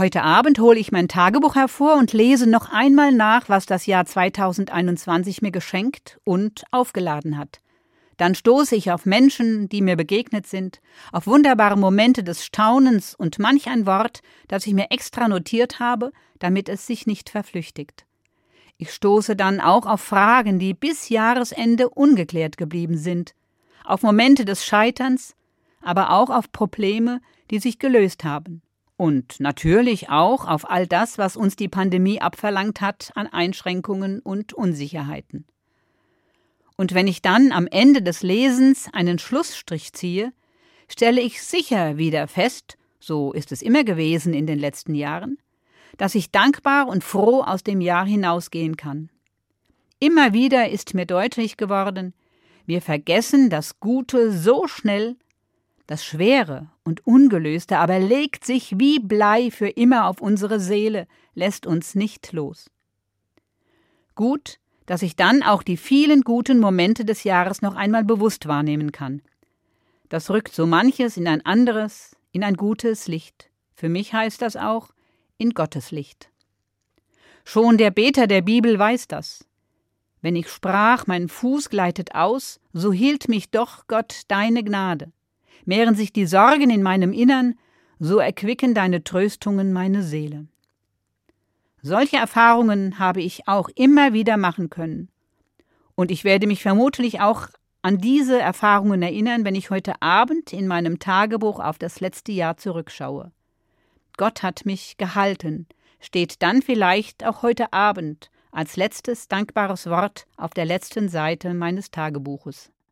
Heute Abend hole ich mein Tagebuch hervor und lese noch einmal nach, was das Jahr 2021 mir geschenkt und aufgeladen hat. Dann stoße ich auf Menschen, die mir begegnet sind, auf wunderbare Momente des Staunens und manch ein Wort, das ich mir extra notiert habe, damit es sich nicht verflüchtigt. Ich stoße dann auch auf Fragen, die bis Jahresende ungeklärt geblieben sind, auf Momente des Scheiterns, aber auch auf Probleme, die sich gelöst haben. Und natürlich auch auf all das, was uns die Pandemie abverlangt hat an Einschränkungen und Unsicherheiten. Und wenn ich dann am Ende des Lesens einen Schlussstrich ziehe, stelle ich sicher wieder fest, so ist es immer gewesen in den letzten Jahren, dass ich dankbar und froh aus dem Jahr hinausgehen kann. Immer wieder ist mir deutlich geworden, wir vergessen das Gute so schnell, das Schwere und Ungelöste aber legt sich wie Blei für immer auf unsere Seele, lässt uns nicht los. Gut, dass ich dann auch die vielen guten Momente des Jahres noch einmal bewusst wahrnehmen kann. Das rückt so manches in ein anderes, in ein gutes Licht. Für mich heißt das auch in Gottes Licht. Schon der Beter der Bibel weiß das. Wenn ich sprach, mein Fuß gleitet aus, so hielt mich doch Gott deine Gnade. Mehren sich die Sorgen in meinem Innern, so erquicken deine Tröstungen meine Seele. Solche Erfahrungen habe ich auch immer wieder machen können. Und ich werde mich vermutlich auch an diese Erfahrungen erinnern, wenn ich heute Abend in meinem Tagebuch auf das letzte Jahr zurückschaue. Gott hat mich gehalten, steht dann vielleicht auch heute Abend als letztes dankbares Wort auf der letzten Seite meines Tagebuches.